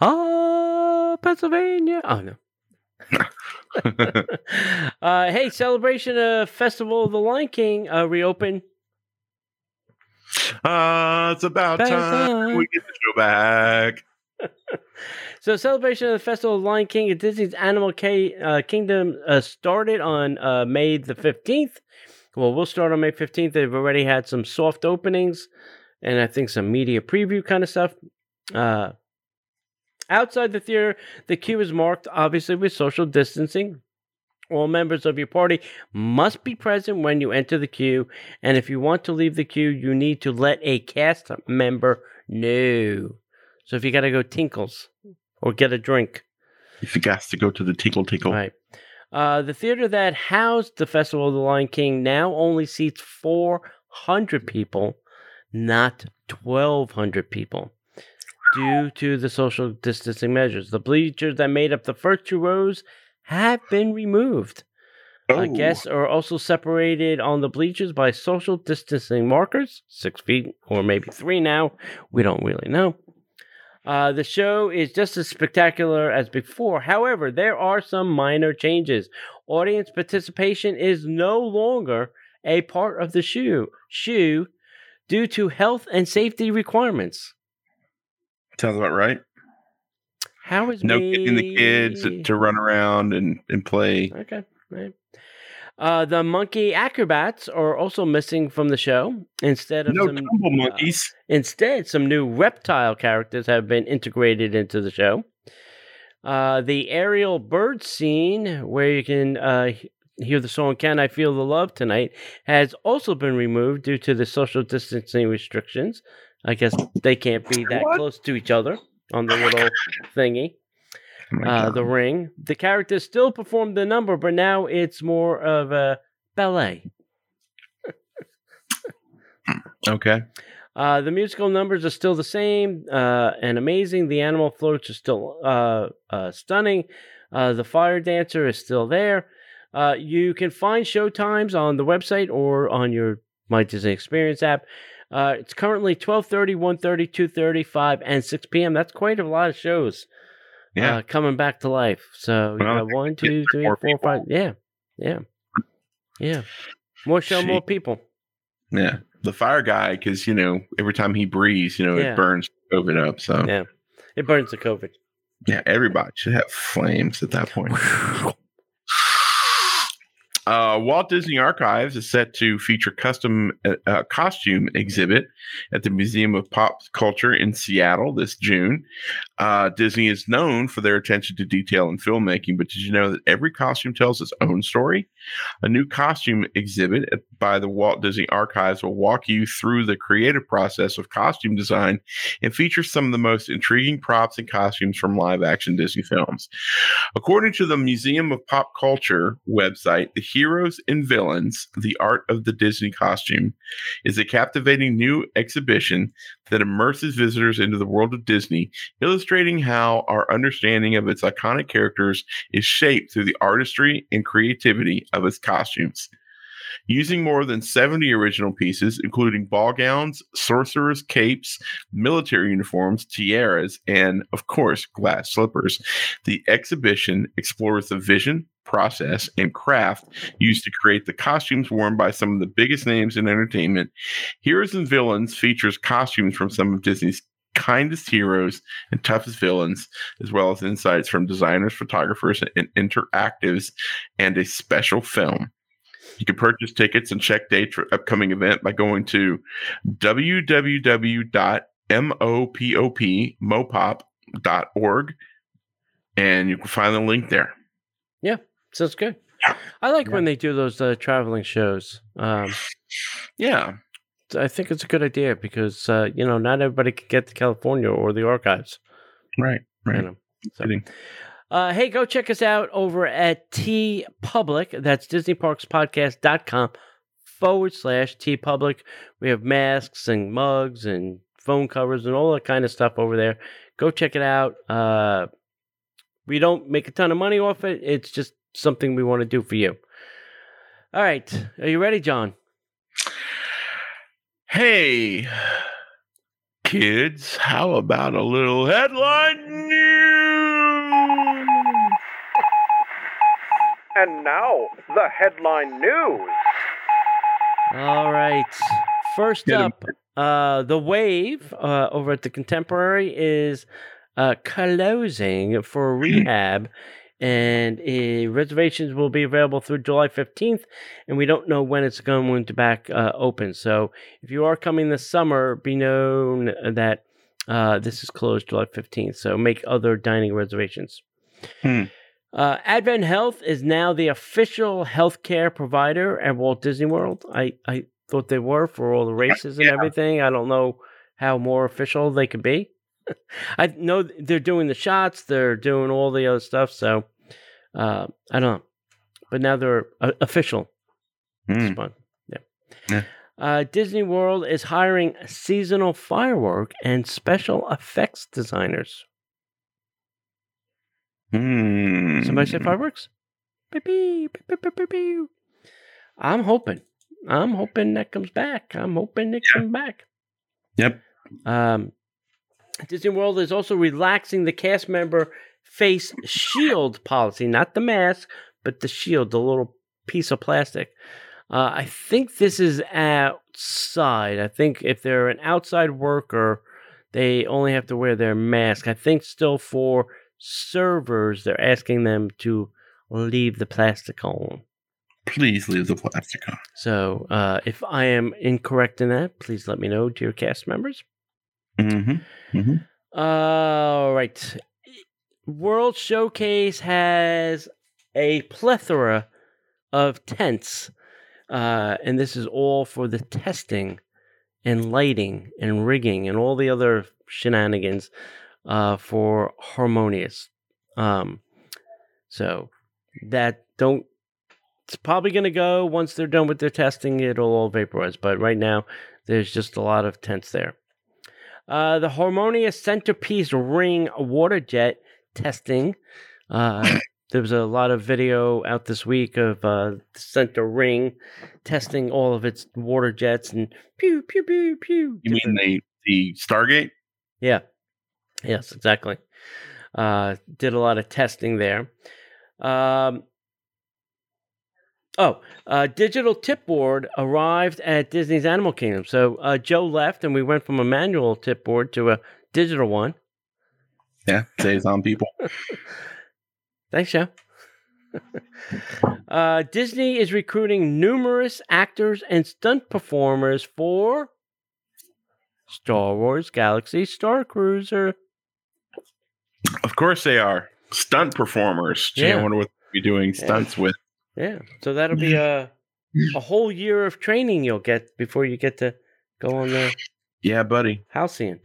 Oh Pennsylvania. Oh no. *laughs* *laughs* uh, hey, celebration of Festival of the Lion King uh, reopened. uh, it's about About time time. we get the show back. *laughs* So, celebration of the Festival of Lion King at Disney's Animal K- uh, Kingdom uh, started on uh, May the 15th. Well, we'll start on May 15th. They've already had some soft openings and I think some media preview kind of stuff. Uh, outside the theater, the queue is marked obviously with social distancing. All members of your party must be present when you enter the queue, and if you want to leave the queue, you need to let a cast member know. So if you got to go tinkles or get a drink, If you got to go to the tinkle tinkle, right? Uh, the theater that housed the Festival of the Lion King now only seats 400 people, not 1,200 people, due to the social distancing measures. The bleachers that made up the first two rows have been removed. Uh, Oh. guests are also separated on the bleachers by social distancing markers, six feet or maybe three now. We don't really know. Uh, the show is just as spectacular as before. However, there are some minor changes. Audience participation is no longer a part of the shoe, shoe due to health and safety requirements. sounds about right. How is no me... getting the kids to run around and, and play. Okay. Right. Uh, the monkey acrobats are also missing from the show. Instead of No some, tumble uh, monkeys. instead, some new reptile characters have been integrated into the show. Uh, the aerial bird scene, where you can uh, hear the song "Can I Feel the Love Tonight," has also been removed due to the social distancing restrictions. I guess they can't be that What? close to each other on the little thingy uh, the ring. The characters still perform the number, but now it's more of a ballet. okay. Uh, the musical numbers are still the same uh, and amazing. The animal floats are still uh, uh, stunning. Uh, the fire dancer is still there. Uh, you can find show times on the website or on your My Disney Experience app. Uh, it's currently 12.30, 1.30, 2.30, 5, and 6 p.m. That's quite a lot of shows Yeah. uh, coming back to life. So you Well, got one, two, three, four, five. Yeah, yeah, yeah. More show, more people. yeah. The fire guy, because you know, every time he breathes, you know, Yeah. it burns COVID up. So Yeah. It burns the COVID. yeah, everybody should have flames at that point. *laughs* Uh, Walt Disney Archives is set to feature custom uh, uh, costume exhibit at the Museum of Pop Culture in Seattle this June. Uh, Disney is known for their attention to detail in filmmaking, but did you know that every costume tells its own story? A new costume exhibit by the Walt Disney Archives will walk you through the creative process of costume design and feature some of the most intriguing props and costumes from live action Disney films. According to the Museum of Pop Culture website, The Heroes and Villains The Art of the Disney Costume is a captivating new exhibition that immerses visitors into the world of Disney, illustrating how our understanding of its iconic characters is shaped through the artistry and creativity of its costumes. Using more than 70 original pieces, including ball gowns, sorcerers' capes, military uniforms, tiaras, and, of course, glass slippers, the exhibition explores the vision, process and craft used to create the costumes worn by some of the biggest names in entertainment. Heroes and Villains features costumes from some of Disney's kindest heroes and toughest villains, as well as insights from designers, photographers, and interactives, and a special film. You can purchase tickets and check dates for upcoming event by going to www.mopop.org and you can find the link there. Yeah, sounds good. I like yeah. when they do those uh, traveling shows. Um, yeah, I think it's a good idea because uh, you know not everybody can get to California or the archives. Right, right. You know, so. uh, hey, go check us out over at T Public. That's DisneyParksPodcast.com forward slash TeePublic. We have masks and mugs and phone covers and all that kind of stuff over there. Go check it out. Uh, we don't make a ton of money off it. It's just something we want to do for you. All right. Are you ready, John? Hey, kids, how about a little headline news? And now, the headline news. All right. First up, uh, the wave uh, over at the Contemporary is uh, closing for hmm. rehab, and uh, reservations will be available through July 15th, and we don't know when it's going to back uh, open. So if you are coming this summer, be known that uh, this is closed July 15th. So make other dining reservations. Hmm. Uh, AdventHealth is now the official healthcare provider at Walt Disney World. I, I thought they were for all the races and yeah. everything. I don't know how more official they could be. *laughs* I know they're doing the shots, they're doing all the other stuff. So uh, I don't know, but now they're uh, official. Mm. It's fun. Yeah. yeah. Uh, Disney World is hiring seasonal firework and special effects designers. Mm. Somebody say fireworks? I'm hoping. I'm hoping that comes back. I'm hoping it comes back. Yep. Um, Disney World is also relaxing the cast member face shield policy, not the mask, but the shield, the little piece of plastic. Uh, I think this is outside. I think if they're an outside worker, they only have to wear their mask. I think still for servers, they're asking them to leave the plastic on. Please leave the plastic on. So, uh, if I am incorrect in that, please let me know, dear cast members. Mm-hmm. Mm-hmm. All right. World Showcase has a plethora of tents, uh, and this is all for the testing and lighting and rigging and all the other shenanigans uh, for Harmonious. Um, so that don't. It's probably going to go once they're done with their testing. It'll all vaporize, but right now there's just a lot of tents there. Uh, the Harmonious Centerpiece Ring Water Jet testing. Uh, there was a lot of video out this week of uh, the center ring testing all of its water jets and pew pew pew pew. You mean the the Stargate? Yeah. Yes, exactly. Uh, did a lot of testing there. Um, Oh, uh, digital tip board arrived at Disney's Animal Kingdom. So uh, Joe left, and we went from a manual tip board to a digital one. Yeah, saves on people. *laughs* Thanks, Joe. uh, Disney is recruiting numerous actors and stunt performers for Star Wars Galaxy Star Cruiser. Of course, they are stunt performers. Gee, yeah. I wonder what they'll be doing stunts yeah. with. Yeah. So that'll be a a whole year of training you'll get before you get to go on the Yeah, buddy. Halcyon.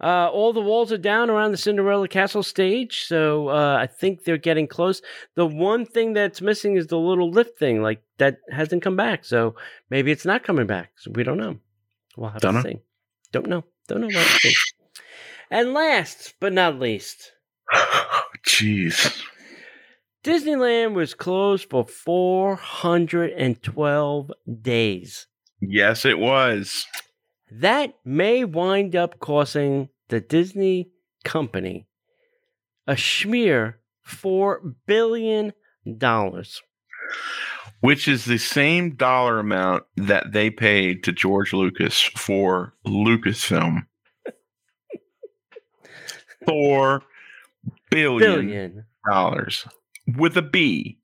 Uh, all the walls are down around the Cinderella Castle stage, so uh, I think they're getting close. The one thing that's missing is the little lift thing, like that hasn't come back. So maybe it's not coming back. So we don't know. We'll have don't to know. see. Don't know. Don't know. What to And last but not least, *sighs* jeez. Disneyland was closed for 412 days. Yes, it was. That may wind up costing the Disney company a schmear four billion dollars. Which is the same dollar amount that they paid to George Lucas for Lucasfilm. *laughs* Four billion, Billion. dollars with a B.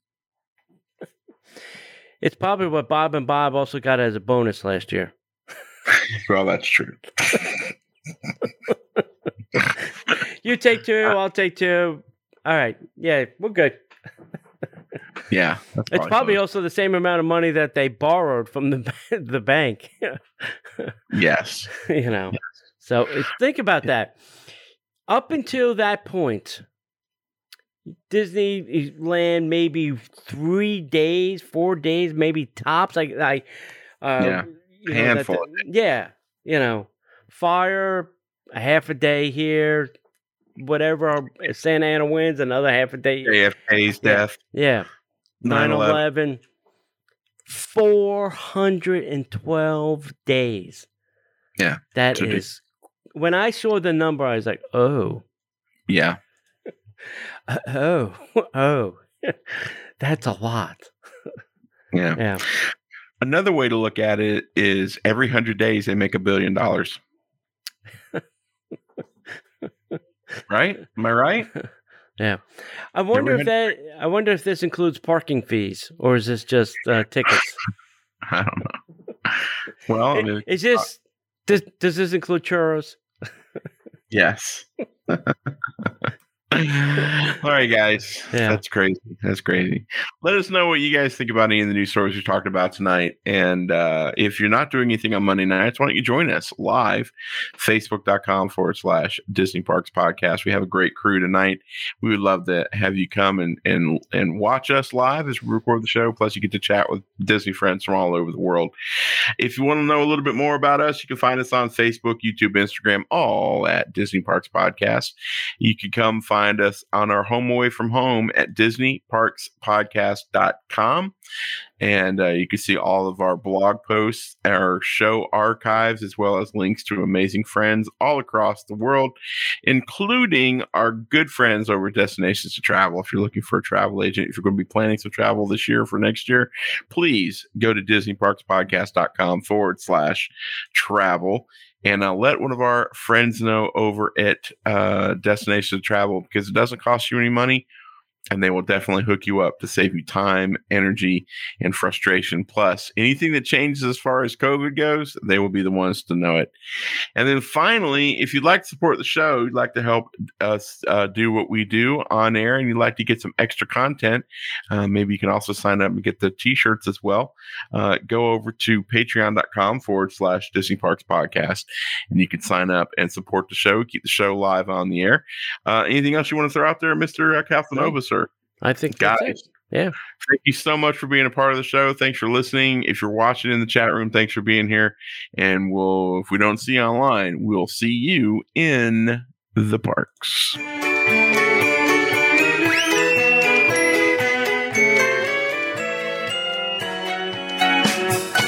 It's probably what Bob and Bob also got as a bonus last year. Well, that's true. *laughs* You take two, I'll take two. All right. Yeah, we're good. Yeah, that's It's probably so. also the same amount of money that they borrowed from the *laughs* the bank. *laughs* yes. you know. So uh, think about that. Up until that point, Disneyland maybe three days, four days, maybe tops. Like I, uh, Yeah. You know, Handful yeah, you know, fire a half a day here, whatever. Santa Ana wins another half a day. JFK's Yeah. death. Yeah. 9 9/11. 412 days. Yeah, That is. When I saw the number, I was like, oh, Yeah. *laughs* oh, *laughs* oh. *laughs* That's a lot. Yeah. Yeah. Another way to look at it is every hundred days they make a billion dollars. right? Am I right? *laughs* Yeah. I wonder if that, I wonder if this includes parking fees or is this just uh, *laughs* tickets? I don't know. Well, I mean, Is this, does, does this include churros? yes. *laughs* All right, guys. Yeah. That's crazy. That's crazy. Let us know what you guys think about any of the news stories we talked about tonight. And uh, if you're not doing anything on Monday nights, why don't you join us live, facebook.com forward slash Disney Parks Podcast. We have a great crew tonight. We would love to have you come and and and watch us live as we record the show. Plus, you get to chat with Disney friends from all over the world. If you want to know a little bit more about us, you can find us on Facebook, YouTube, Instagram, all at Disney Parks Podcast. You can come find us on our home away from home at DisneyParksPodcast.com. And uh, you can see all of our blog posts, our show archives, as well as links to amazing friends all across the world, including our good friends over at Destinations to Travel. If you're looking for a travel agent, if you're going to be planning some travel this year for next year, please go to DisneyParksPodcast.com forward slash travel and uh, let one of our friends know over at uh, Destination Travel because it doesn't cost you any money and they will definitely hook you up to save you time, energy, and frustration. Plus, anything that changes as far as COVID goes, they will be the ones to know it. And then finally, if you'd like to support the show, you'd like to help us uh, do what we do on air, and you'd like to get some extra content, uh, maybe you can also sign up and get the t shirts as well. Uh, go over to patreon.com forward slash Disney Parks Podcast, and you can sign up and support the show, keep the show live on the air. Uh, anything else you want to throw out there, Mr. Calfanova, sir? I think that's Guys, it. Yeah. thank you so much for being a part of the show. Thanks for listening. If you're watching in the chat room, thanks for being here. And we'll, if we don't see you online, we'll see you in the parks.